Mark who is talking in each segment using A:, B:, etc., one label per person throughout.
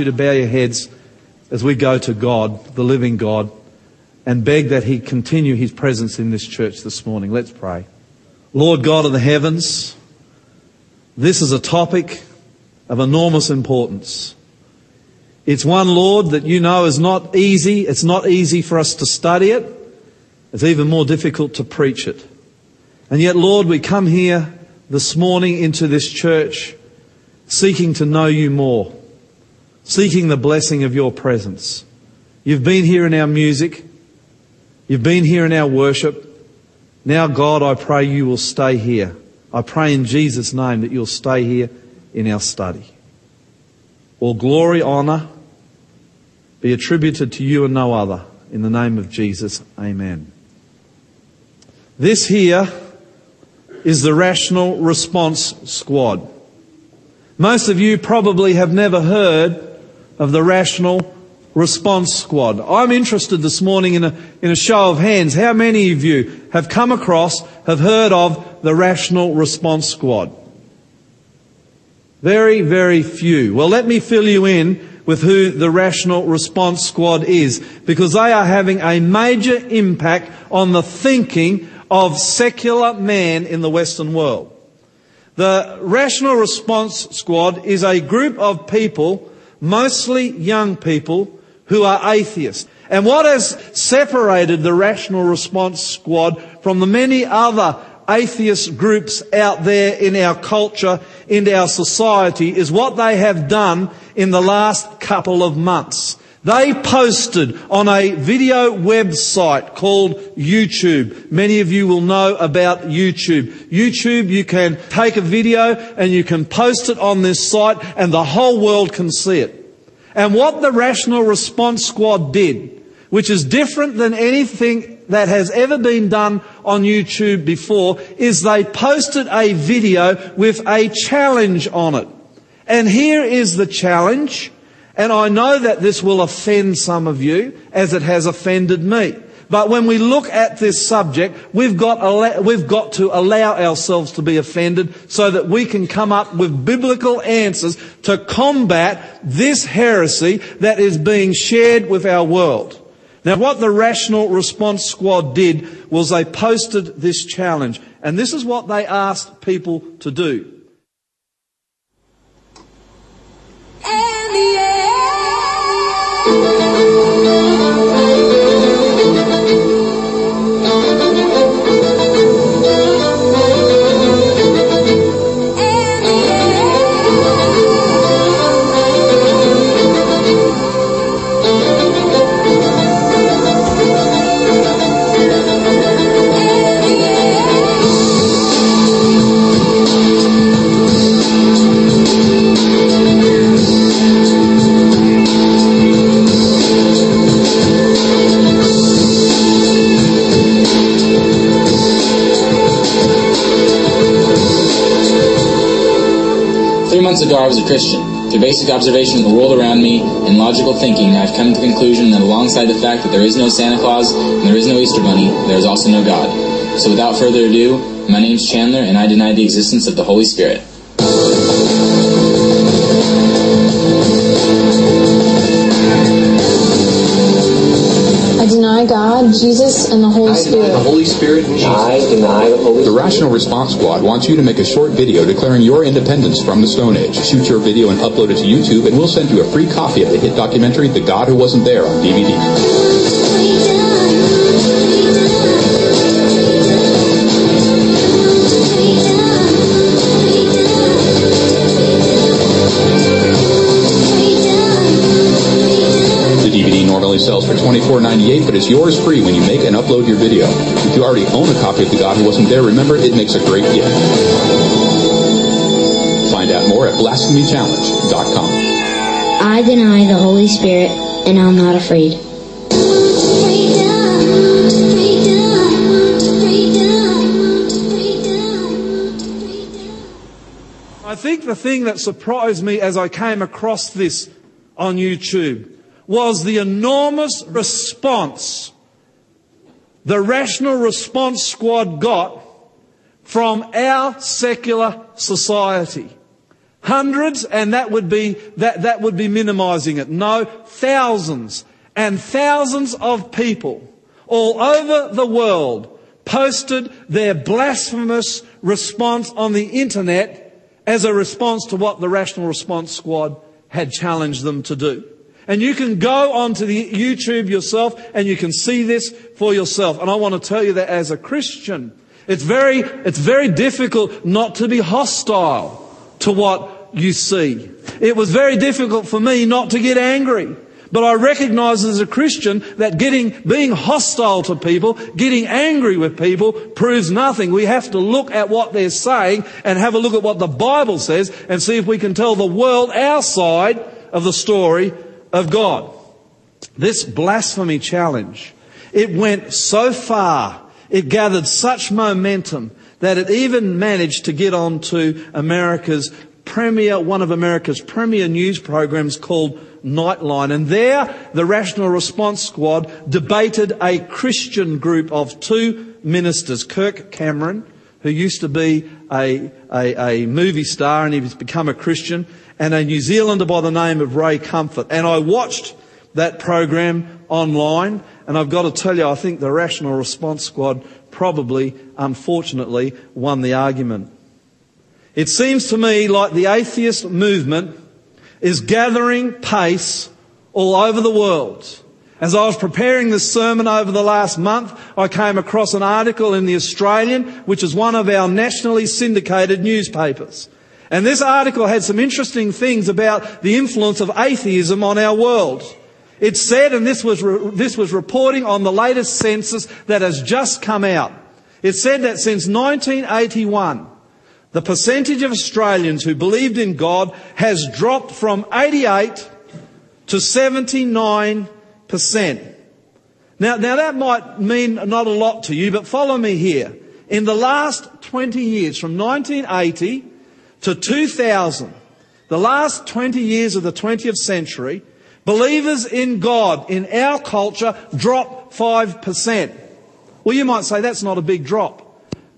A: you
B: to bow your heads as we go to God, the living God, and beg that He continue His presence in this church this morning. Let's pray. Lord God of the heavens, this is a topic of enormous importance. It's one, Lord, that you know is not easy. It's not easy for us to study it. It's even more difficult to preach it. And yet, Lord, we come here this morning into this church seeking to know you more, seeking the blessing of your presence. You've been here in our music. You've been here in our worship. Now, God, I pray you will stay here. I pray in Jesus' name that you'll stay here in our study. All glory, honour be attributed to you and no other. In the name of Jesus, amen. This here is the Rational Response Squad. Most of you probably have never heard of the Rational Response Squad. I'm interested this morning in a, in a show of hands. How many of you have come across, have heard of the Rational Response Squad? Very, very few. Well, let me fill you in with who the Rational Response Squad is, because they are having a major impact on the thinking of secular man in the Western world. The Rational Response Squad is a group of people, mostly young people, who are atheists. And what has separated the Rational Response Squad from the many other atheist groups out there in our culture, in our society, is what they have done in the last couple of months. They posted on a video website called YouTube. Many of you will know about YouTube. YouTube, you can take a video and you can post it on this site and the whole world can see it. And what the Rational Response Squad did, which is different than anything that has ever been done on YouTube before, is they posted a video with a challenge on it. And here is the challenge. And I know that this will offend some of you, as it has offended me. But when we look at this subject, we've got, we've got to allow ourselves to be offended so that we can come up with biblical answers to combat this heresy that is being shared with our world. Now, what the Rational Response Squad did was they posted this challenge. And this is what they asked people to do.
A: And the
C: I was a Christian. Through basic observation of the world around me and logical thinking, I've come to the conclusion that alongside the fact that there is no Santa Claus and there is no Easter Bunny, there is also no God. So without further ado, my name's Chandler, and I deny the existence of the Holy Spirit.
D: I deny God, Jesus, and the Holy
E: I deny
D: Spirit.
E: the Holy Spirit and Jesus.
F: I deny the Holy
G: The Rational Response Squad wants you to make a short video declaring your independence from the Stone Age. Shoot your video and upload it to YouTube, and we'll send you a free copy of the hit documentary The God Who Wasn't There on DVD. $24.98, but it's yours free when you make and upload your video. If you already own a copy of The God Who Wasn't There, remember it makes a great gift. Find out more at blasphemychallenge.com.
H: I deny the Holy Spirit, and I'm not afraid.
B: I think the thing that surprised me as I came across this on YouTube was the enormous response the Rational Response Squad got from our secular society. Hundreds, and that would be, that, that would be minimizing it. No, thousands and thousands of people all over the world posted their blasphemous response on the internet as a response to what the Rational Response Squad had challenged them to do. And you can go onto the YouTube yourself and you can see this for yourself. And I want to tell you that as a Christian, it's very, it's very difficult not to be hostile to what you see. It was very difficult for me not to get angry. But I recognize as a Christian that getting, being hostile to people, getting angry with people proves nothing. We have to look at what they're saying and have a look at what the Bible says and see if we can tell the world our side of the story of God. This blasphemy challenge, it went so far, it gathered such momentum that it even managed to get onto America's premier, one of America's premier news programs called Nightline. And there, the Rational Response Squad debated a Christian group of two ministers, Kirk Cameron, who used to be a, a, a movie star and he's become a Christian, and a New Zealander by the name of Ray Comfort. And I watched that program online, and I've got to tell you, I think the Rational Response Squad probably, unfortunately, won the argument. It seems to me like the atheist movement is gathering pace all over the world. As I was preparing this sermon over the last month, I came across an article in the Australian, which is one of our nationally syndicated newspapers. And this article had some interesting things about the influence of atheism on our world. It said, and this was, re- this was reporting on the latest census that has just come out. It said that since 1981, the percentage of Australians who believed in God has dropped from 88 to 79%. Now, now that might mean not a lot to you, but follow me here. In the last 20 years, from 1980 to 2000, the last 20 years of the 20th century, believers in God in our culture dropped 5%. Well, you might say that's not a big drop.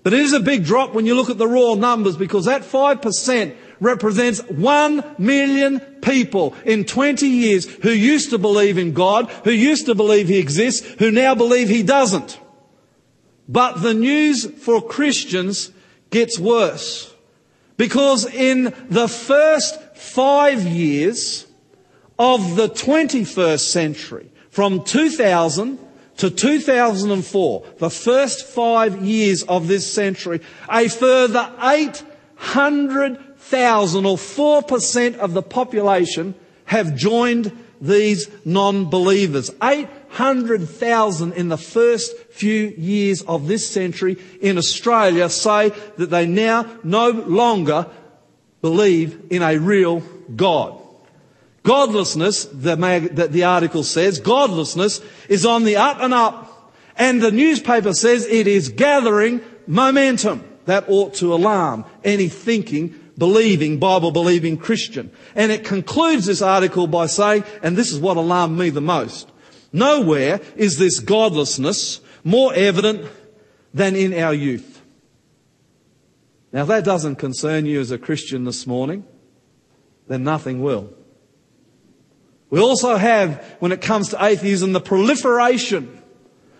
B: But it is a big drop when you look at the raw numbers because that 5% represents 1 million people in 20 years who used to believe in God, who used to believe He exists, who now believe He doesn't. But the news for Christians gets worse. Because in the first five years of the 21st century, from 2000 to 2004, the first five years of this century, a further 800,000 or 4% of the population have joined these non-believers. 800,000 in the first few years of this century in Australia say that they now no longer believe in a real God. Godlessness, the, mag, the, the article says, godlessness is on the up and up. And the newspaper says it is gathering momentum. That ought to alarm any thinking, believing, Bible believing Christian. And it concludes this article by saying, and this is what alarmed me the most, nowhere is this godlessness more evident than in our youth. Now, if that doesn't concern you as a Christian this morning, then nothing will. We also have, when it comes to atheism, the proliferation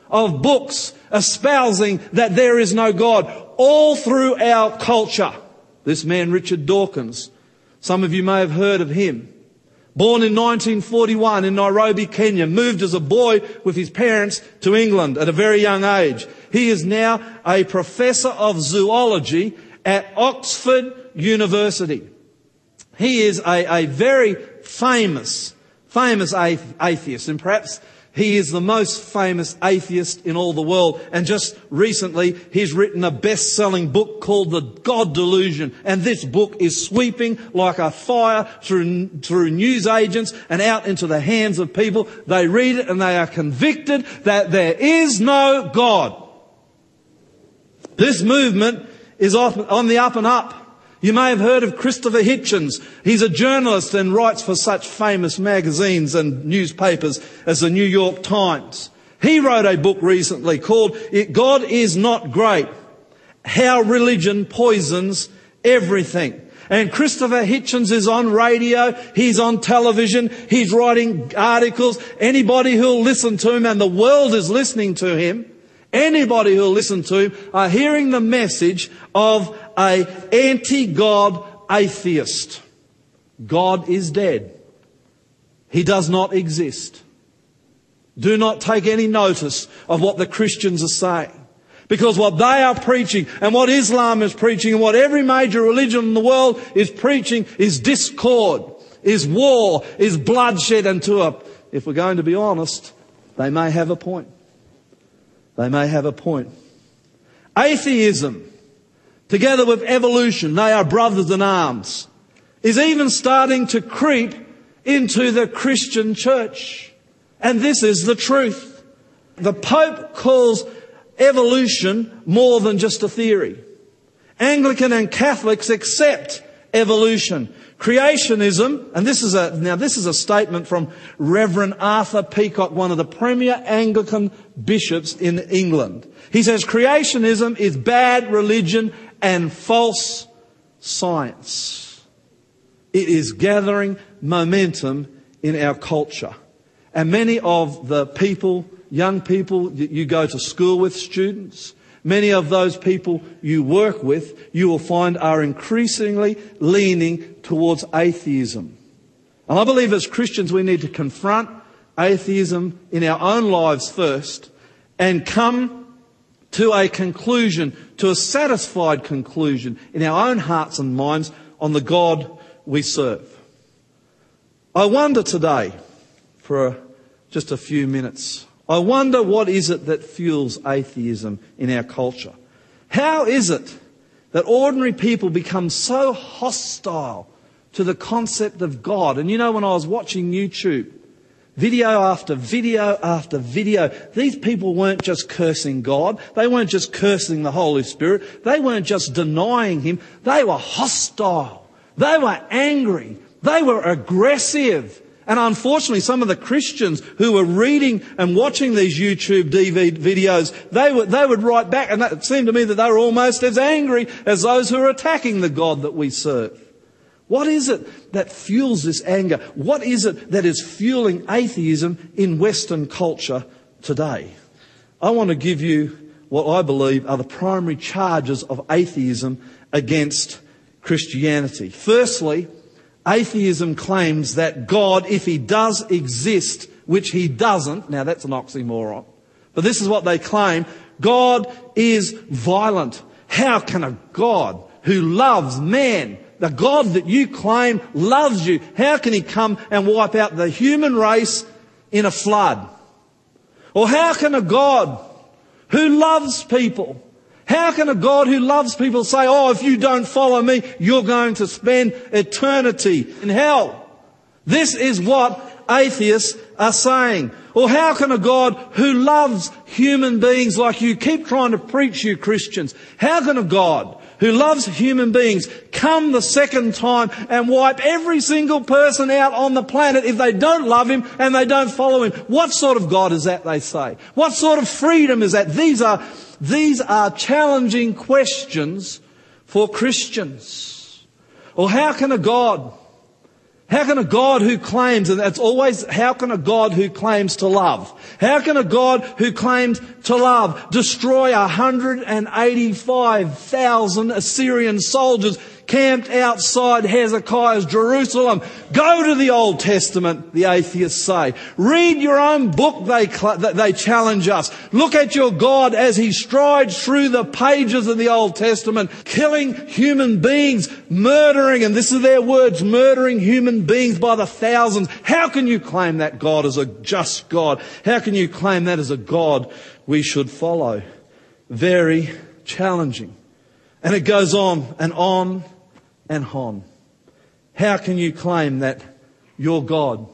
B: of books espousing that there is no God all through our culture. This man, Richard Dawkins, some of you may have heard of him. Born in 1941 in Nairobi, Kenya, moved as a boy with his parents to England at a very young age. He is now a professor of zoology at Oxford University. He is a, a very famous, famous atheist and perhaps he is the most famous atheist in all the world. And just recently, he's written a best-selling book called The God Delusion. And this book is sweeping like a fire through, through news agents and out into the hands of people. They read it and they are convicted that there is no God. This movement is on the up and up. You may have heard of Christopher Hitchens. He's a journalist and writes for such famous magazines and newspapers as the New York Times. He wrote a book recently called God is Not Great. How Religion Poisons Everything. And Christopher Hitchens is on radio, he's on television, he's writing articles. Anybody who'll listen to him, and the world is listening to him, anybody who'll listen to him are hearing the message of a anti-God atheist. God is dead. He does not exist. Do not take any notice of what the Christians are saying. Because what they are preaching and what Islam is preaching and what every major religion in the world is preaching is discord, is war, is bloodshed and to a, if we're going to be honest, they may have a point. They may have a point. Atheism, together with evolution, they are brothers in arms, is even starting to creep into the Christian church. And this is the truth. The Pope calls evolution more than just a theory. Anglican and Catholics accept evolution. Creationism, and this is a, now this is a statement from Reverend Arthur Peacocke, one of the premier Anglican bishops in England. He says creationism is bad religion and false science. It is gathering momentum in our culture. And many of the people young people you go to school with, students, many of those people you work with, you will find are increasingly leaning towards atheism. And I believe as Christians we need to confront atheism in our own lives first and come to a conclusion, to a satisfied conclusion in our own hearts and minds on the God we serve. I wonder today, for just a few minutes, I wonder what is it that fuels atheism in our culture? How is it that ordinary people become so hostile to the concept of God? And you know, when I was watching YouTube, video after video after video, these people weren't just cursing God. They weren't just cursing the Holy Spirit. They weren't just denying Him. They were hostile. They were angry. They were aggressive. And unfortunately, some of the Christians who were reading and watching these YouTube DVD videos, they would, they would write back, and it seemed to me that they were almost as angry as those who are attacking the God that we serve. What is it that fuels this anger? What is it that is fueling atheism in Western culture today? I want to give you what I believe are the primary charges of atheism against Christianity. Firstly, Atheism claims that God, if he does exist, which he doesn't, now that's an oxymoron, but this is what they claim, God is violent. How can a God who loves man, the God that you claim loves you, how can he come and wipe out the human race in a flood? Or how can a God who loves people how can a God who loves people say, oh, if you don't follow me, you're going to spend eternity in hell? This is what atheists are saying. Or how can a God who loves human beings like you keep trying to preach you Christians? How can a God who loves human beings come the second time and wipe every single person out on the planet if they don't love him and they don't follow him? What sort of God is that, they say? What sort of freedom is that? These are these are challenging questions for Christians. Or how can a God, how can a God who claims, and that's always, how can a God who claims to love, how can a God who claims to love destroy 185,000 Assyrian soldiers camped outside Hezekiah's Jerusalem. Go to the Old Testament, the atheists say. Read your own book, they, they challenge us. Look at your God as he strides through the pages of the Old Testament, killing human beings, murdering, and this is their words, murdering human beings by the thousands. How can you claim that God is a just God? How can you claim that as a God we should follow? Very challenging. And it goes on and on and on. How can you claim that your God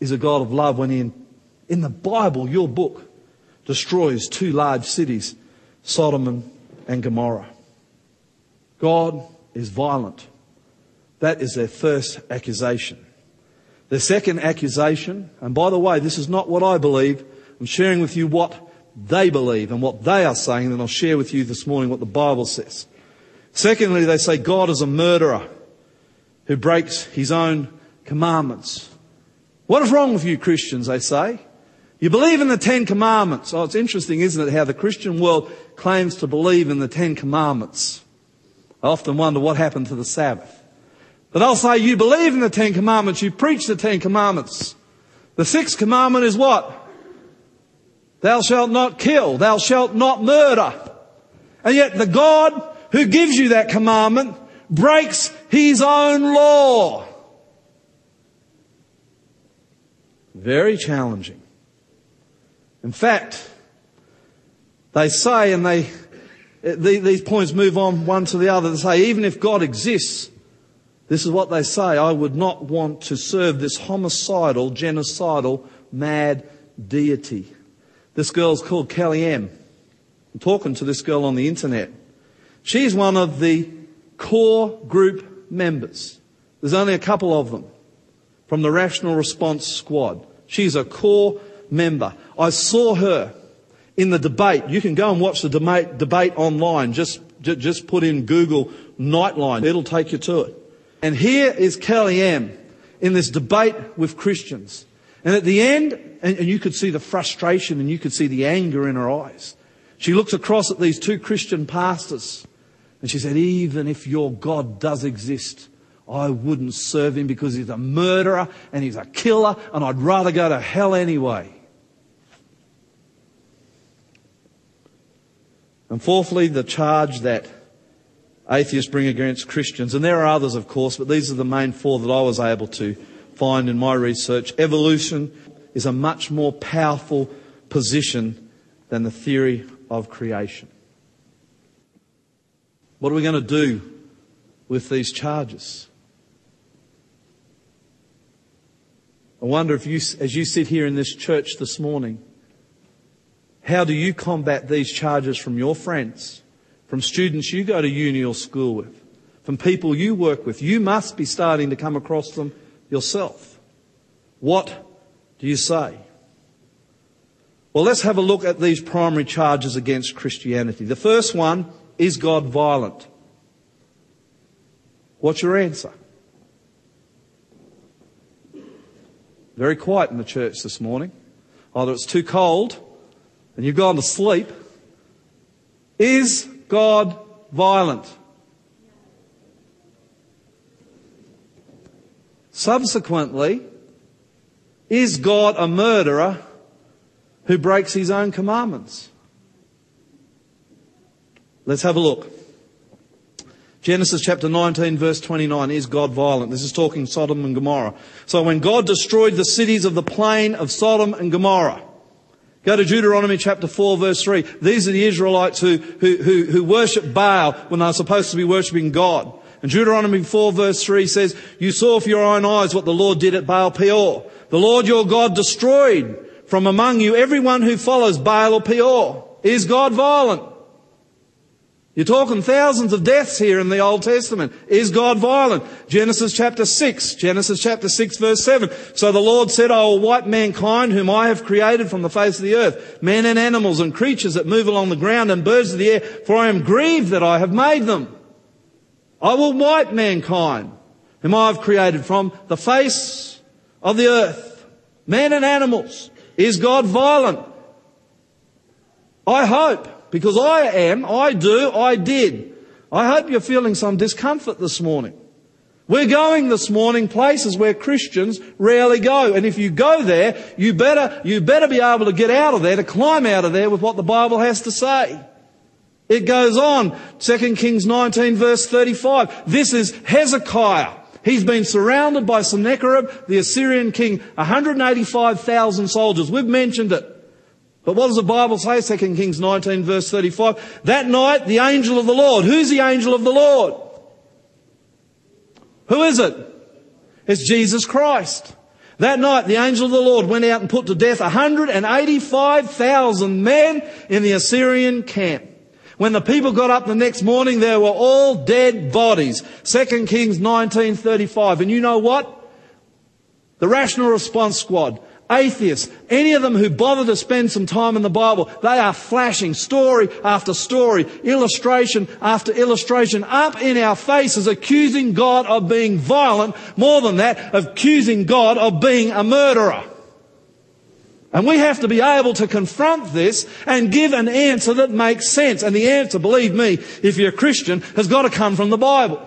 B: is a God of love when in, in the Bible, your book, destroys two large cities, Sodom and Gomorrah? God is violent. That is their first accusation. Their second accusation, and by the way, this is not what I believe. I'm sharing with you what they believe and what they are saying, and I'll share with you this morning what the Bible says. Secondly, they say God is a murderer who breaks his own commandments. What is wrong with you Christians, they say? You believe in the Ten Commandments. Oh, it's interesting, isn't it, how the Christian world claims to believe in the Ten Commandments. I often wonder what happened to the Sabbath. But they'll say, you believe in the Ten Commandments, you preach the Ten Commandments. The sixth commandment is what? Thou shalt not kill, thou shalt not murder. And yet the God who gives you that commandment breaks his own law. Very challenging. In fact, they say, and they, these points move on one to the other, they say, even if God exists, this is what they say, I would not want to serve this homicidal, genocidal, mad deity. This girl's called Kelly M. I'm talking to this girl on the internet. She's one of the core group members. There's only a couple of them from the Rational Response Squad. She's a core member. I saw her in the debate. You can go and watch the debate, debate online. Just, just put in Google Nightline. It'll take you to it. And here is Kelly M in this debate with Christians. And at the end, and, and you could see the frustration and you could see the anger in her eyes. She looks across at these two Christian pastors and she said, even if your God does exist, I wouldn't serve him because he's a murderer and he's a killer and I'd rather go to hell anyway. And fourthly, the charge that atheists bring against Christians, and there are others, of course, but these are the main four that I was able to find in my research. Evolution is a much more powerful position than the theory of creation. What are we going to do with these charges? I wonder if you, as you sit here in this church this morning, how do you combat these charges from your friends, from students you go to uni or school with, from people you work with? You must be starting to come across them yourself. What do you say? Well, let's have a look at these primary charges against Christianity. The first one is God violent? What's your answer? Very quiet in the church this morning. Either it's too cold and you've gone to sleep. Is God violent? Subsequently, is God a murderer who breaks his own commandments? Let's have a look. Genesis chapter 19 verse 29, is God violent? This is talking Sodom and Gomorrah. So when God destroyed the cities of the plain of Sodom and Gomorrah, go to Deuteronomy chapter 4 verse 3. These are the Israelites who, who, who, who worship Baal when they're supposed to be worshipping God. And Deuteronomy 4 verse 3 says, You saw with your own eyes what the Lord did at Baal Peor. The Lord your God destroyed from among you everyone who follows Baal or Peor. Is God violent? You're talking thousands of deaths here in the Old Testament. Is God violent? Genesis chapter 6, Genesis chapter 6 verse 7. So the Lord said, I will wipe mankind whom I have created from the face of the earth, men and animals and creatures that move along the ground and birds of the air, for I am grieved that I have made them. I will wipe mankind whom I have created from the face of the earth, men and animals. Is God violent? I hope. Because I am, I do, I did. I hope you're feeling some discomfort this morning. We're going this morning places where Christians rarely go. And if you go there, you better, you better be able to get out of there, to climb out of there with what the Bible has to say. It goes on. 2 Kings 19 verse 35. This is Hezekiah. He's been surrounded by Sennacherib, the Assyrian king, 185,000 soldiers. We've mentioned it. But what does the Bible say? 2 Kings 19 verse 35. That night, the angel of the Lord. Who's the angel of the Lord? Who is it? It's Jesus Christ. That night, the angel of the Lord went out and put to death 185,000 men in the Assyrian camp. When the people got up the next morning, there were all dead bodies. 2 Kings 1935. And you know what? The Rational Response Squad, atheists, any of them who bother to spend some time in the Bible, they are flashing story after story, illustration after illustration up in our faces, accusing God of being violent, more than that, accusing God of being a murderer. And we have to be able to confront this and give an answer that makes sense. And the answer, believe me, if you're a Christian, has got to come from the Bible.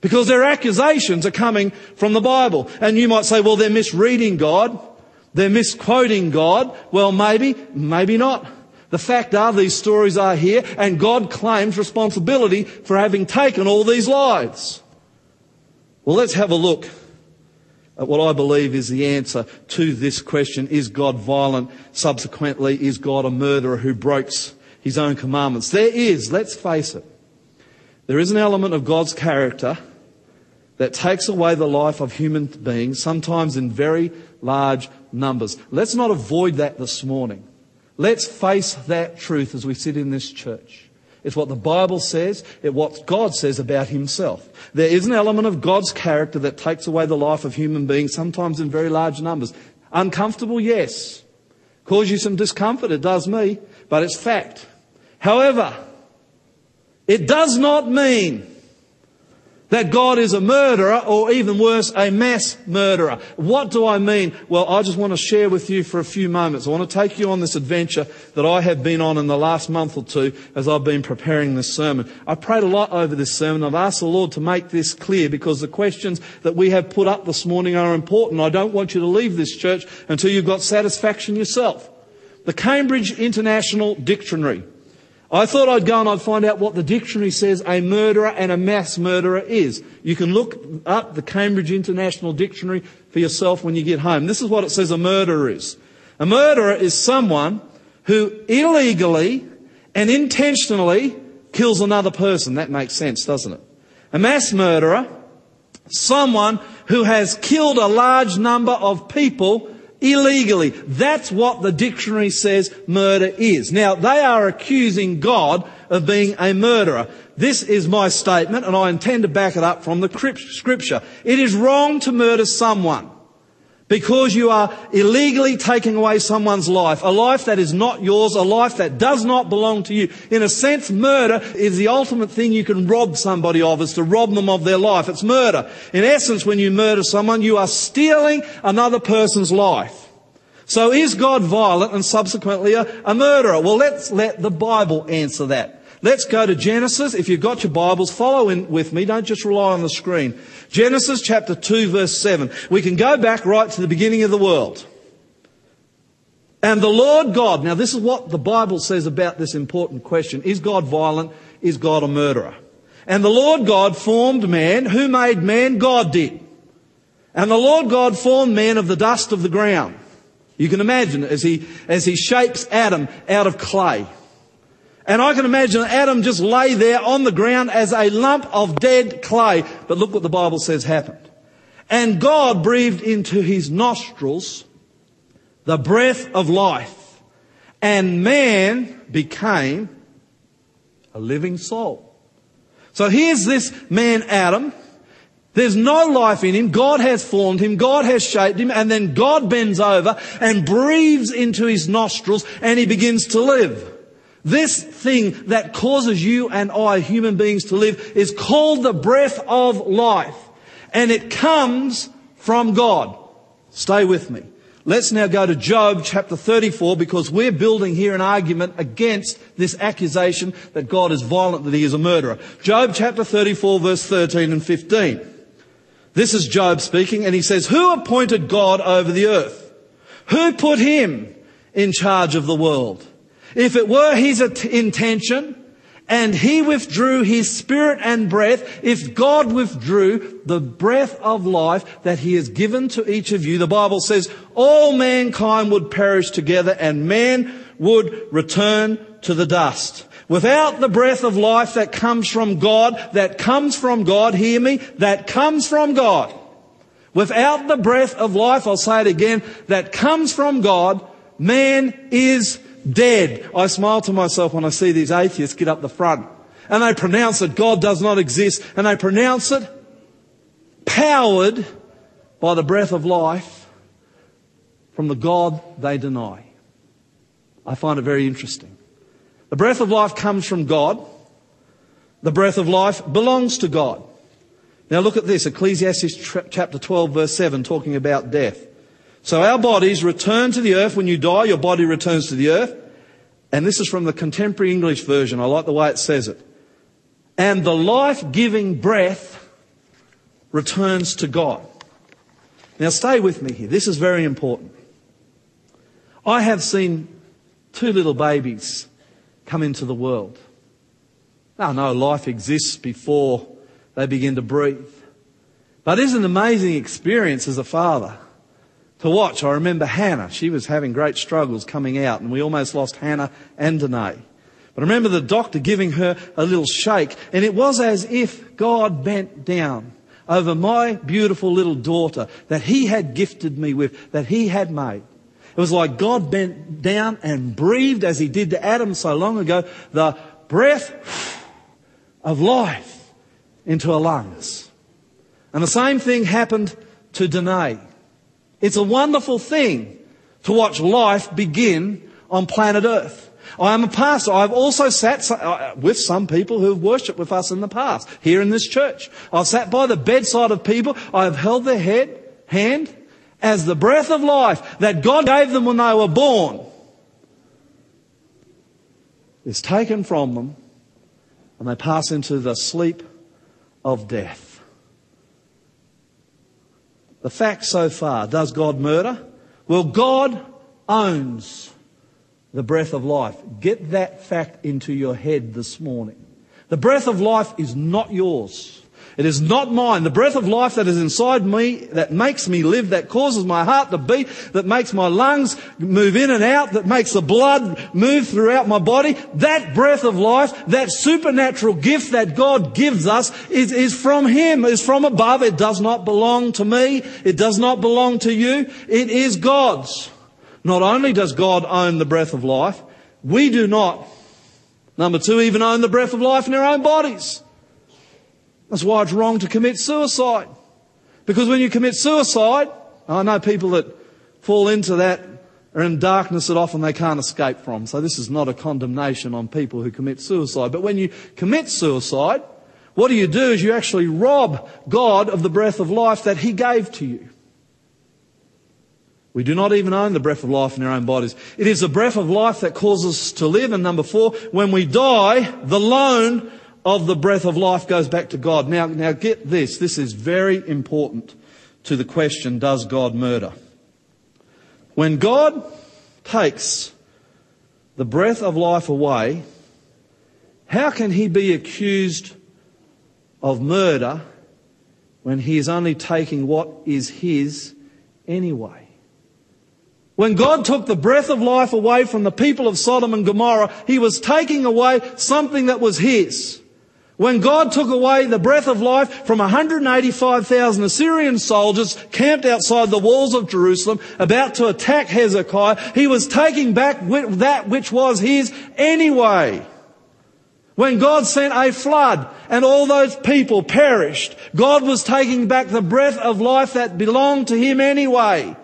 B: Because their accusations are coming from the Bible. And you might say, well, they're misreading God. They're misquoting God. Well, maybe, maybe not. The fact are these stories are here and God claims responsibility for having taken all these lives. Well, let's have a look at what I believe is the answer to this question. Is God violent? Subsequently, is God a murderer who breaks his own commandments? There is, let's face it, there is an element of God's character that takes away the life of human beings, sometimes in very large numbers. Let's not avoid that this morning. Let's face that truth as we sit in this church. It's what the Bible says, it's what God says about himself. There is an element of God's character that takes away the life of human beings, sometimes in very large numbers. Uncomfortable, yes. Cause you some discomfort, it does me, but it's fact. However, it does not mean that God is a murderer or even worse, a mass murderer. What do I mean? Well, I just want to share with you for a few moments. I want to take you on this adventure that I have been on in the last month or two as I've been preparing this sermon. I prayed a lot over this sermon. I've asked the Lord to make this clear because the questions that we have put up this morning are important. I don't want you to leave this church until you've got satisfaction yourself. The Cambridge International Dictionary I thought I'd go and I'd find out what the dictionary says a murderer and a mass murderer is. You can look up the Cambridge International Dictionary for yourself when you get home. This is what it says a murderer is. A murderer is someone who illegally and intentionally kills another person. That makes sense, doesn't it? A mass murderer, someone who has killed a large number of people illegally. That's what the dictionary says murder is. Now, they are accusing God of being a murderer. This is my statement, and I intend to back it up from the scripture. It is wrong to murder someone because you are illegally taking away someone's life, a life that is not yours, a life that does not belong to you. In a sense, murder is the ultimate thing you can rob somebody of, is to rob them of their life. It's murder. In essence, when you murder someone, you are stealing another person's life. So is God violent and subsequently a, a murderer? Well, let's let the Bible answer that. Let's go to Genesis. If you've got your Bibles, follow in with me. Don't just rely on the screen. Genesis chapter 2 verse 7. We can go back right to the beginning of the world. And the Lord God, now this is what the Bible says about this important question. Is God violent? Is God a murderer? And the Lord God formed man. Who made man? God did. And the Lord God formed man of the dust of the ground. You can imagine as he, as he shapes Adam out of clay. And I can imagine Adam just lay there on the ground as a lump of dead clay. But look what the Bible says happened. And God breathed into his nostrils the breath of life. And man became a living soul. So here's this man Adam. There's no life in him. God has formed him. God has shaped him. And then God bends over and breathes into his nostrils and he begins to live. This thing that causes you and I, human beings, to live is called the breath of life. And it comes from God. Stay with me. Let's now go to Job chapter 34 because we're building here an argument against this accusation that God is violent, that he is a murderer. Job chapter 34 verse 13 and 15. This is Job speaking and he says, Who appointed God over the earth? Who put him in charge of the world? If it were his intention and he withdrew his spirit and breath, if God withdrew the breath of life that he has given to each of you, the Bible says all mankind would perish together and man would return to the dust. Without the breath of life that comes from God, that comes from God, hear me, that comes from God. Without the breath of life, I'll say it again, that comes from God, man is dead. I smile to myself when I see these atheists get up the front and they pronounce that God does not exist and they pronounce it powered by the breath of life from the God they deny. I find it very interesting. The breath of life comes from God. The breath of life belongs to God. Now look at this, Ecclesiastes chapter 12 verse 7 talking about death. So our bodies return to the earth. When you die, your body returns to the earth. And this is from the contemporary English version. I like the way it says it. And the life-giving breath returns to God. Now stay with me here. This is very important. I have seen two little babies come into the world. Now, no, life exists before they begin to breathe. But it is an amazing experience as a father to watch. I remember Hannah. She was having great struggles coming out, and we almost lost Hannah and Danae. But I remember the doctor giving her a little shake, and it was as if God bent down over my beautiful little daughter that He had gifted me with, that He had made. It was like God bent down and breathed as He did to Adam so long ago, the breath of life into her lungs. And the same thing happened to Danae. It's a wonderful thing to watch life begin on planet Earth. I am a pastor. I've also sat uh, with some people who have worshipped with us in the past here in this church. I've sat by the bedside of people. I have held their head, hand as the breath of life that God gave them when they were born is taken from them and they pass into the sleep of death. The fact so far, does God murder? Well, God owns the breath of life. Get that fact into your head this morning. The breath of life is not yours. It is not mine. The breath of life that is inside me, that makes me live, that causes my heart to beat, that makes my lungs move in and out, that makes the blood move throughout my body, that breath of life, that supernatural gift that God gives us is, is from Him, is from above. It does not belong to me. It does not belong to you. It is God's. Not only does God own the breath of life, we do not, number two, even own the breath of life in our own bodies. That's why it's wrong to commit suicide. Because when you commit suicide, I know people that fall into that are in darkness that often they can't escape from. So this is not a condemnation on people who commit suicide. But when you commit suicide, what do you do is you actually rob God of the breath of life that He gave to you. We do not even own the breath of life in our own bodies. It is the breath of life that causes us to live. And number four, when we die, the loan of the breath of life goes back to God. Now, now get this. This is very important to the question, does God murder? When God takes the breath of life away, how can he be accused of murder when he is only taking what is his anyway? When God took the breath of life away from the people of Sodom and Gomorrah, He was taking away something that was His. When God took away the breath of life from 185,000 Assyrian soldiers camped outside the walls of Jerusalem about to attack Hezekiah, He was taking back that which was His anyway. When God sent a flood and all those people perished, God was taking back the breath of life that belonged to Him anyway.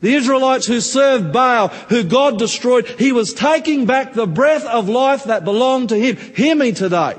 B: The Israelites who served Baal, who God destroyed, he was taking back the breath of life that belonged to him. Hear me today.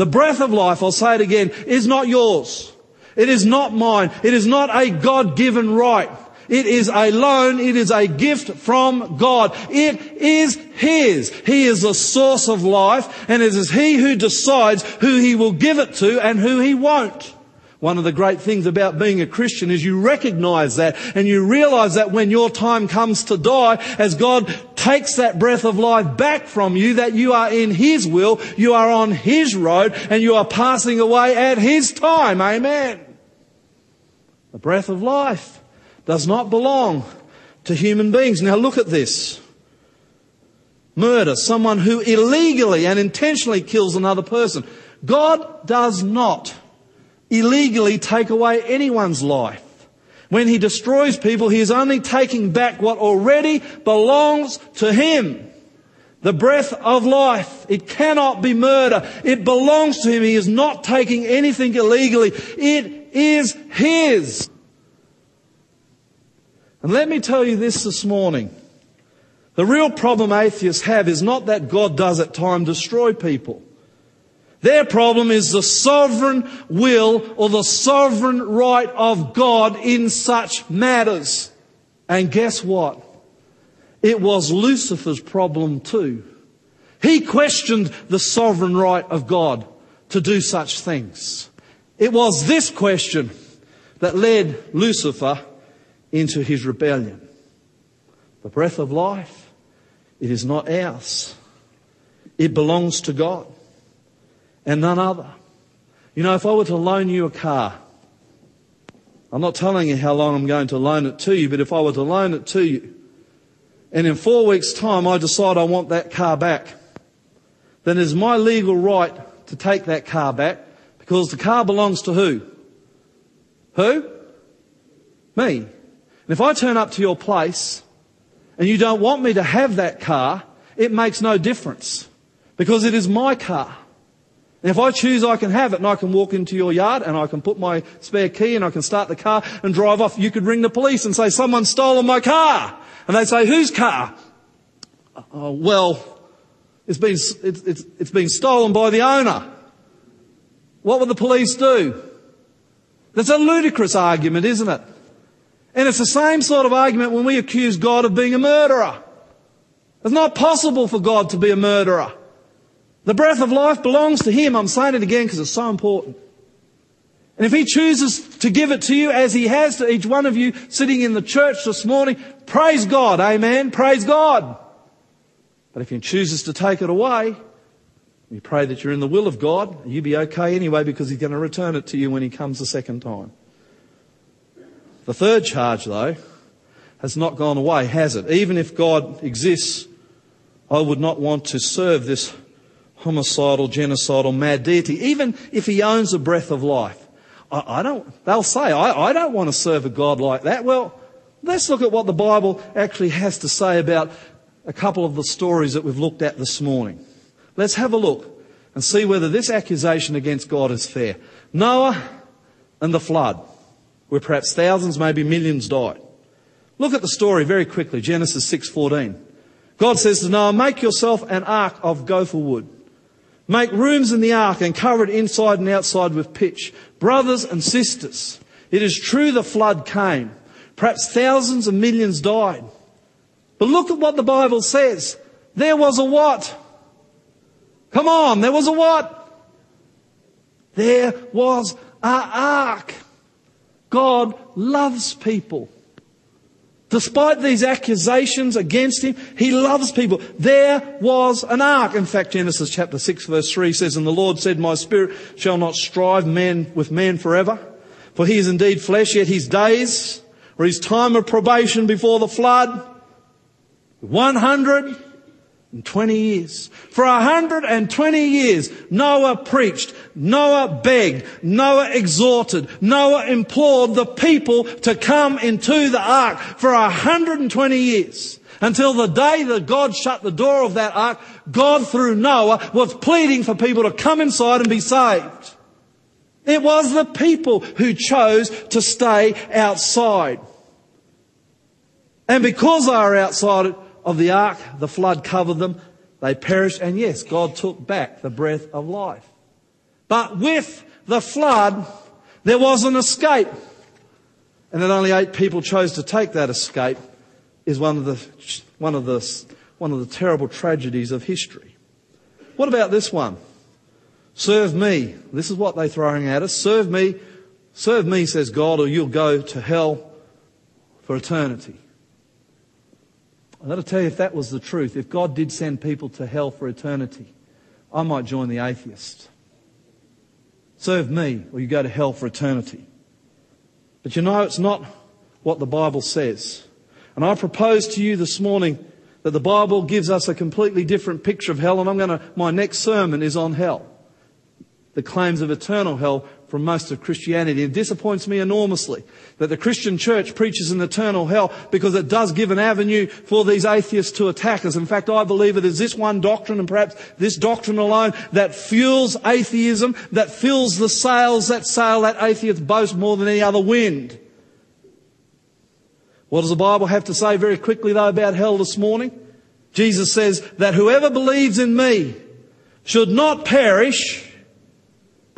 B: The breath of life, I'll say it again, is not yours. It is not mine. It is not a God-given right. It is a loan. It is a gift from God. It is His. He is the source of life and it is He who decides who He will give it to and who He won't. One of the great things about being a Christian is you recognize that and you realize that when your time comes to die, as God takes that breath of life back from you, that you are in His will, you are on His road, and you are passing away at His time. Amen. The breath of life does not belong to human beings. Now look at this. Murder, someone who illegally and intentionally kills another person. God does not illegally take away anyone's life. When he destroys people, he is only taking back what already belongs to him. The breath of life. It cannot be murder. It belongs to him. He is not taking anything illegally. It is his. And let me tell you this this morning. The real problem atheists have is not that God does at times destroy people. Their problem is the sovereign will or the sovereign right of God in such matters. And guess what? It was Lucifer's problem too. He questioned the sovereign right of God to do such things. It was this question that led Lucifer into his rebellion. The breath of life, it is not ours. It belongs to God and none other. You know, if I were to loan you a car, I'm not telling you how long I'm going to loan it to you, but if I were to loan it to you, and in four weeks' time I decide I want that car back, then it's my legal right to take that car back because the car belongs to who? Who? Me. And if I turn up to your place and you don't want me to have that car, it makes no difference because it is my car. And if I choose, I can have it and I can walk into your yard and I can put my spare key and I can start the car and drive off. You could ring the police and say, someone's stolen my car. And they say, whose car? Uh, well, it's been, it's, it's, it's been stolen by the owner. What would the police do? That's a ludicrous argument, isn't it? And it's the same sort of argument when we accuse God of being a murderer. It's not possible for God to be a murderer. The breath of life belongs to Him. I'm saying it again because it's so important. And if He chooses to give it to you as He has to each one of you sitting in the church this morning, praise God. Amen. Praise God. But if He chooses to take it away, we pray that you're in the will of God. You be okay anyway because He's going to return it to you when He comes the second time. The third charge, though, has not gone away, has it? Even if God exists, I would not want to serve this homicidal, genocidal, mad deity, even if he owns a breath of life. I, I don't, they'll say, I, I don't want to serve a God like that. Well, let's look at what the Bible actually has to say about a couple of the stories that we've looked at this morning. Let's have a look and see whether this accusation against God is fair. Noah and the flood, where perhaps thousands, maybe millions died. Look at the story very quickly, Genesis 6:14. God says to Noah, "Make yourself an ark of gopher wood." Make rooms in the ark and cover it inside and outside with pitch. Brothers and sisters, it is true the flood came. Perhaps thousands and millions died. But look at what the Bible says. There was a what? Come on, there was a what? There was a ark. God loves people. Despite these accusations against him, he loves people. There was an ark. In fact, Genesis chapter 6 verse 3 says, And the Lord said, My spirit shall not strive man with man forever. For he is indeed flesh, yet his days, or his time of probation before the flood, 100 20 years. For 120 years, Noah preached, Noah begged, Noah exhorted, Noah implored the people to come into the ark for 120 years. Until the day that God shut the door of that ark, God through Noah was pleading for people to come inside and be saved. It was the people who chose to stay outside. And because they were outside, of the ark, the flood covered them. They perished. And yes, God took back the breath of life. But with the flood, there was an escape. And that only eight people chose to take that escape is one of the, one of the, one of the terrible tragedies of history. What about this one? Serve me. This is what they're throwing at us. Serve me. Serve me, says God, or you'll go to hell for eternity. I've got to tell you, if that was the truth, if God did send people to hell for eternity, I might join the atheists. Serve me, or you go to hell for eternity. But you know, it's not what the Bible says. And I propose to you this morning that the Bible gives us a completely different picture of hell, and I'm going to, my next sermon is on hell. The claims of eternal hell from most of Christianity. It disappoints me enormously that the Christian church preaches an eternal hell because it does give an avenue for these atheists to attack us. In fact, I believe it is this one doctrine and perhaps this doctrine alone that fuels atheism, that fills the sails that sail that atheist boast more than any other wind. What does the Bible have to say very quickly though about hell this morning? Jesus says that whoever believes in me should not perish,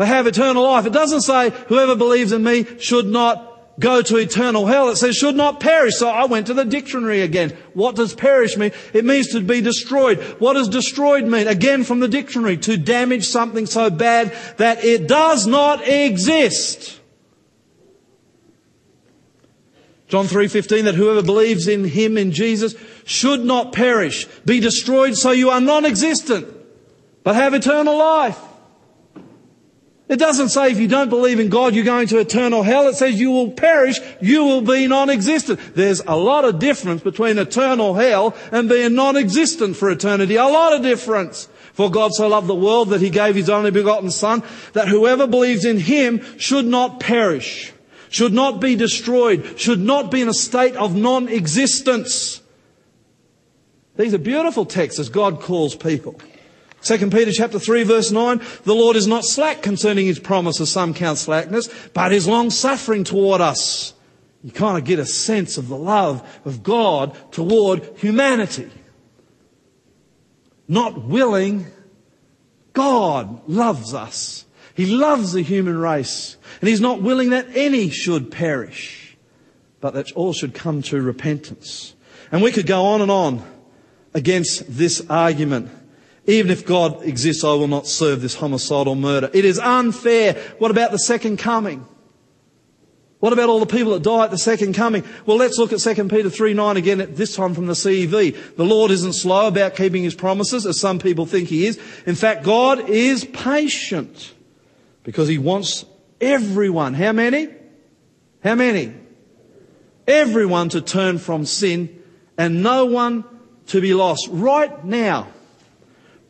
B: have eternal life. It doesn't say whoever believes in me should not go to eternal hell. It says should not perish. So I went to the dictionary again. What does perish mean? It means to be destroyed. What does destroyed mean? Again from the dictionary. To damage something so bad that it does not exist. John 3:15 that whoever believes in him in Jesus should not perish, be destroyed so you are non-existent, but have eternal life. It doesn't say if you don't believe in God you're going to eternal hell. It says you will perish, you will be non-existent. There's a lot of difference between eternal hell and being non-existent for eternity. A lot of difference. For God so loved the world that he gave his only begotten son that whoever believes in him should not perish should not be destroyed, should not be in a state of non-existence. These are beautiful texts as God calls people. 2 Peter chapter 3 verse 9, the Lord is not slack concerning his promise as some count slackness, but is long suffering toward us. You kind of get a sense of the love of God toward humanity. Not willing, God loves us. He loves the human race. And he's not willing that any should perish, but that all should come to repentance. And we could go on and on against this argument. Even if God exists, I will not serve this homicidal murder. It is unfair. What about the second coming? What about all the people that die at the second coming? Well, let's look at 2 Peter 3 9 again, this time from the CEV. The Lord isn't slow about keeping his promises, as some people think he is. In fact, God is patient because he wants Everyone. How many? How many? Everyone to turn from sin and no one to be lost. Right now,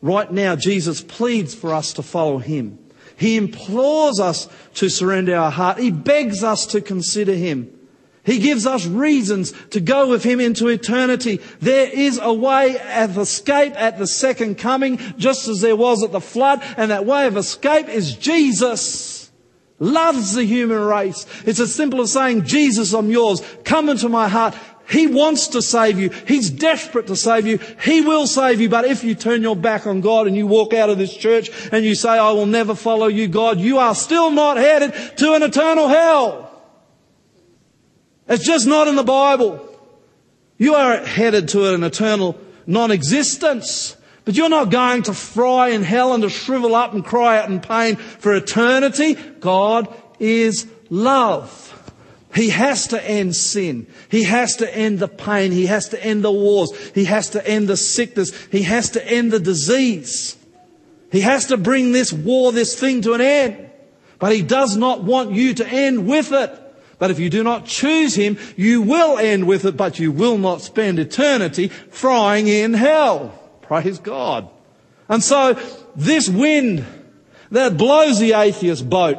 B: right now, Jesus pleads for us to follow him. He implores us to surrender our heart. He begs us to consider him. He gives us reasons to go with him into eternity. There is a way of escape at the second coming, just as there was at the flood, and that way of escape is Jesus loves the human race. It's as simple as saying, Jesus, I'm yours. Come into my heart. He wants to save you. He's desperate to save you. He will save you. But if you turn your back on God and you walk out of this church and you say, I will never follow you, God, you are still not headed to an eternal hell. It's just not in the Bible. You are headed to an eternal non-existence. But you're not going to fry in hell and to shrivel up and cry out in pain for eternity. God is love. He has to end sin. He has to end the pain. He has to end the wars. He has to end the sickness. He has to end the disease. He has to bring this war, this thing to an end. But he does not want you to end with it. But if you do not choose him, you will end with it, but you will not spend eternity frying in hell. Praise God. And so this wind that blows the atheist boat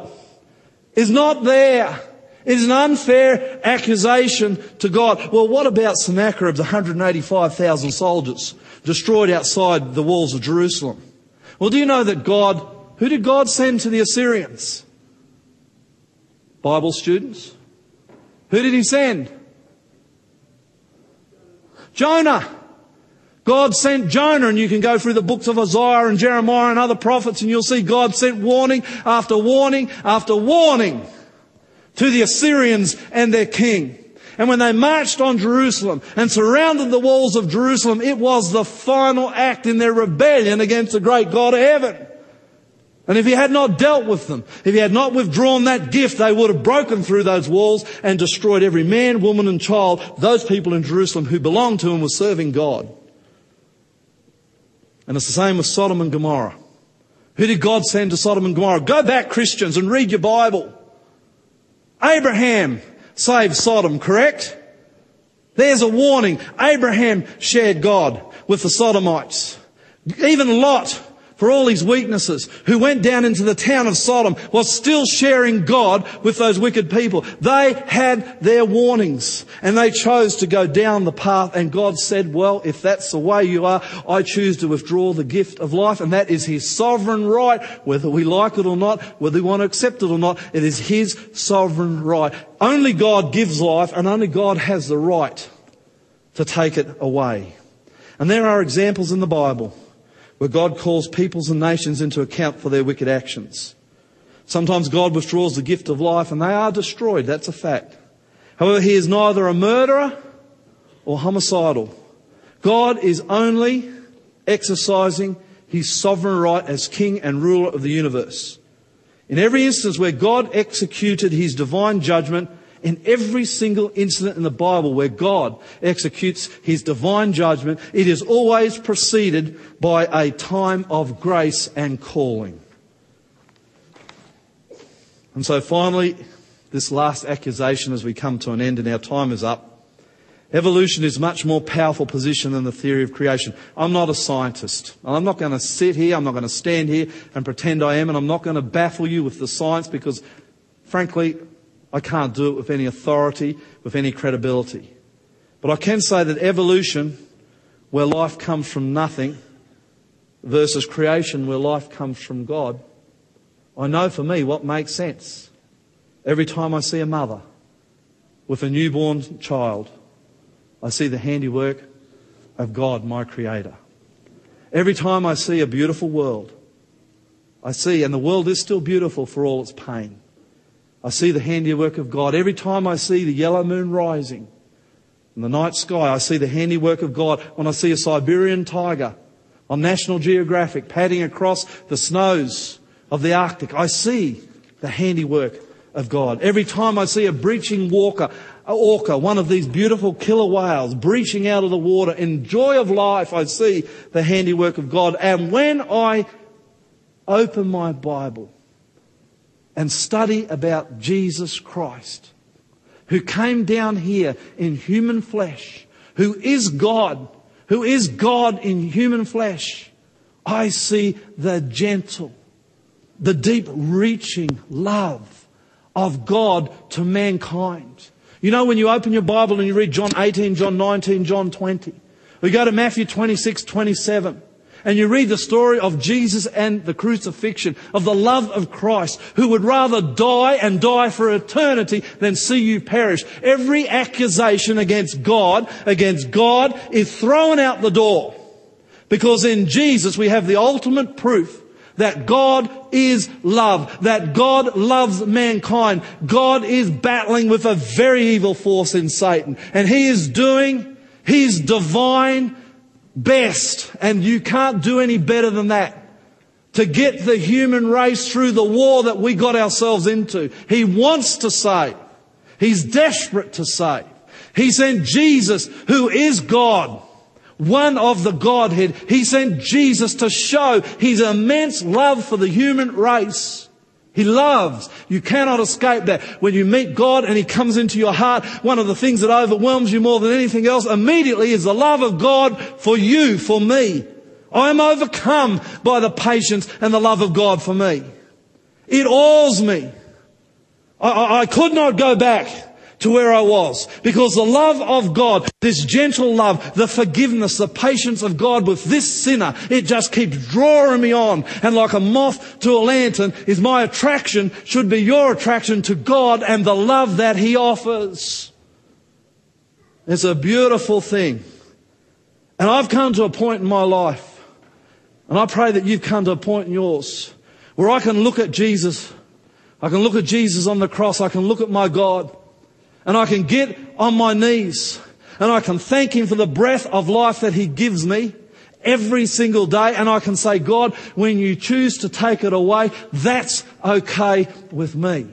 B: is not there. It is an unfair accusation to God. Well, what about Sennacherib's 185,000 soldiers destroyed outside the walls of Jerusalem? Well, do you know that God, who did God send to the Assyrians? Bible students. Who did he send? Jonah. God sent Jonah, and you can go through the books of Isaiah and Jeremiah and other prophets, and you'll see God sent warning after warning after warning to the Assyrians and their king. And when they marched on Jerusalem and surrounded the walls of Jerusalem, it was the final act in their rebellion against the great God of heaven. And if he had not dealt with them, if he had not withdrawn that gift, they would have broken through those walls and destroyed every man, woman and child, those people in Jerusalem who belonged to and were serving God. And it's the same with Sodom and Gomorrah. Who did God send to Sodom and Gomorrah? Go back, Christians, and read your Bible. Abraham saved Sodom, correct? There's a warning. Abraham shared God with the Sodomites. Even Lot, for all his weaknesses, who went down into the town of Sodom, was still sharing God with those wicked people. They had their warnings and they chose to go down the path and God said, well, if that's the way you are, I choose to withdraw the gift of life and that is his sovereign right, whether we like it or not, whether we want to accept it or not, it is his sovereign right. Only God gives life and only God has the right to take it away. And there are examples in the Bible where God calls peoples and nations into account for their wicked actions. Sometimes God withdraws the gift of life and they are destroyed. That's a fact. However, He is neither a murderer or homicidal. God is only exercising His sovereign right as King and ruler of the universe. In every instance where God executed His divine judgment, in every single incident in the Bible where God executes his divine judgment, it is always preceded by a time of grace and calling. And so finally, this last accusation as we come to an end and our time is up. Evolution is much more powerful position than the theory of creation. I'm not a scientist. I'm not going to sit here, I'm not going to stand here and pretend I am, and I'm not going to baffle you with the science because, frankly, I can't do it with any authority, with any credibility. But I can say that evolution, where life comes from nothing, versus creation, where life comes from God, I know for me what makes sense. Every time I see a mother with a newborn child, I see the handiwork of God, my Creator. Every time I see a beautiful world, I see, and the world is still beautiful for all its pain. I see the handiwork of God. Every time I see the yellow moon rising in the night sky, I see the handiwork of God. When I see a Siberian tiger on National Geographic padding across the snows of the Arctic, I see the handiwork of God. Every time I see a breaching walker, orca, one of these beautiful killer whales breaching out of the water in joy of life, I see the handiwork of God. And when I open my Bible, and study about Jesus Christ, who came down here in human flesh, who is God, who is God in human flesh, I see the gentle, the deep reaching love of God to mankind. You know, when you open your Bible and you read John 18, John 19, John 20, we go to Matthew 26, 27, and you read the story of Jesus and the crucifixion, of the love of Christ, who would rather die and die for eternity than see you perish. Every accusation against God, against God, is thrown out the door. Because in Jesus we have the ultimate proof that God is love, that God loves mankind. God is battling with a very evil force in Satan. And He is doing His divine best, and you can't do any better than that. To get the human race through the war that we got ourselves into. He wants to save. He's desperate to save. He sent Jesus, who is God, one of the Godhead. He sent Jesus to show his immense love for the human race. He loves. You cannot escape that. When you meet God and He comes into your heart, one of the things that overwhelms you more than anything else immediately is the love of God for you, for me. I am overcome by the patience and the love of God for me. It awes me. I, I, I could not go back to where I was. Because the love of God, this gentle love, the forgiveness, the patience of God with this sinner, it just keeps drawing me on. And like a moth to a lantern is my attraction, should be your attraction to God and the love that He offers. It's a beautiful thing. And I've come to a point in my life, and I pray that you've come to a point in yours, where I can look at Jesus. I can look at Jesus on the cross. I can look at my God. And I can get on my knees and I can thank Him for the breath of life that He gives me every single day. And I can say, God, when you choose to take it away, that's okay with me.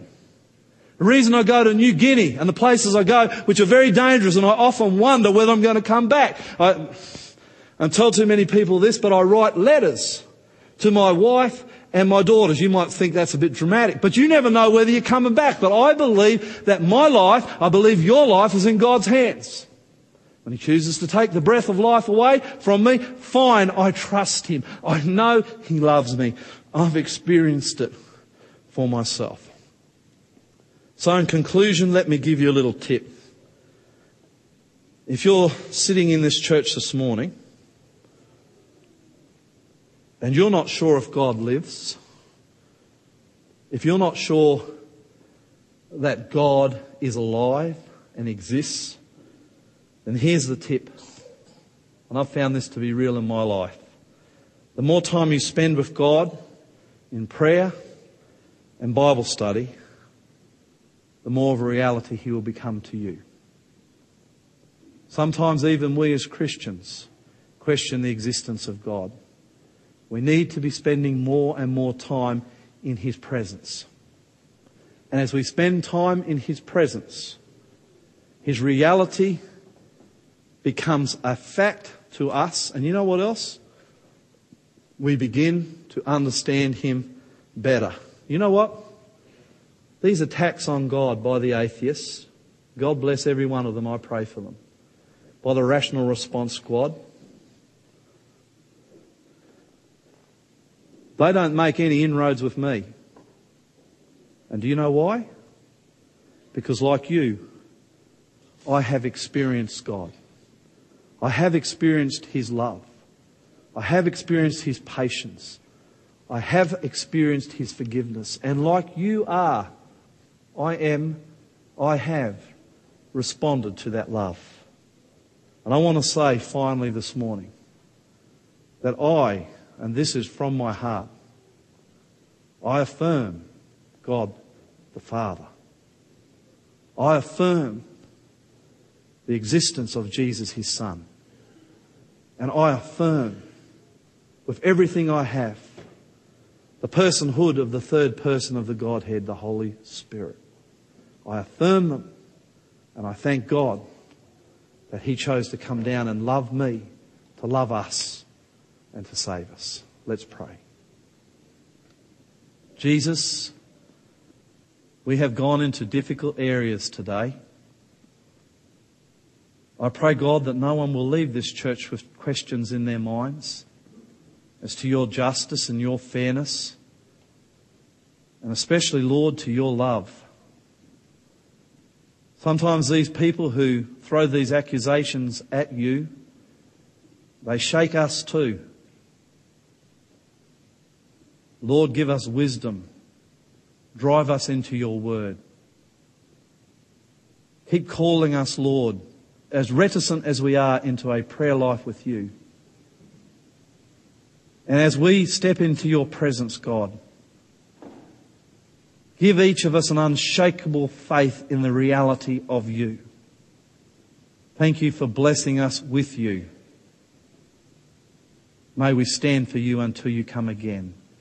B: The reason I go to New Guinea and the places I go, which are very dangerous, and I often wonder whether I'm going to come back. I, I tell too many people this, but I write letters to my wife and my daughters. You might think that's a bit dramatic, but you never know whether you're coming back. But I believe that my life, I believe your life is in God's hands. When he chooses to take the breath of life away from me, fine, I trust him. I know he loves me. I've experienced it for myself. So in conclusion, let me give you a little tip. If you're sitting in this church this morning and you're not sure if God lives, if you're not sure that God is alive and exists, then here's the tip. And I've found this to be real in my life. The more time you spend with God in prayer and Bible study, the more of a reality He will become to you. Sometimes even we as Christians question the existence of God. We need to be spending more and more time in His presence. And as we spend time in His presence, His reality becomes a fact to us. And you know what else? We begin to understand Him better. You know what? These attacks on God by the atheists, God bless every one of them, I pray for them. By the Rational Response Squad, they don't make any inroads with me. And do you know why? Because, like you, I have experienced God. I have experienced His love. I have experienced His patience. I have experienced His forgiveness. And like you are, I am, I have responded to that love. And I want to say finally this morning that I, and this is from my heart, I affirm God the Father. I affirm the existence of Jesus, his Son. And I affirm with everything I have the personhood of the third person of the Godhead, the Holy Spirit. I affirm them and I thank God that He chose to come down and love me, to love us, and to save us. Let's pray. Jesus, we have gone into difficult areas today. I pray, God, that no one will leave this church with questions in their minds as to your justice and your fairness, and especially, Lord, to your love. Sometimes these people who throw these accusations at you, they shake us too. Lord, give us wisdom Drive us into your word. Keep calling us, Lord, as reticent as we are, into a prayer life with you. And as we step into your presence, God, give each of us an unshakable faith in the reality of you. Thank you for blessing us with you. May we stand for you until you come again.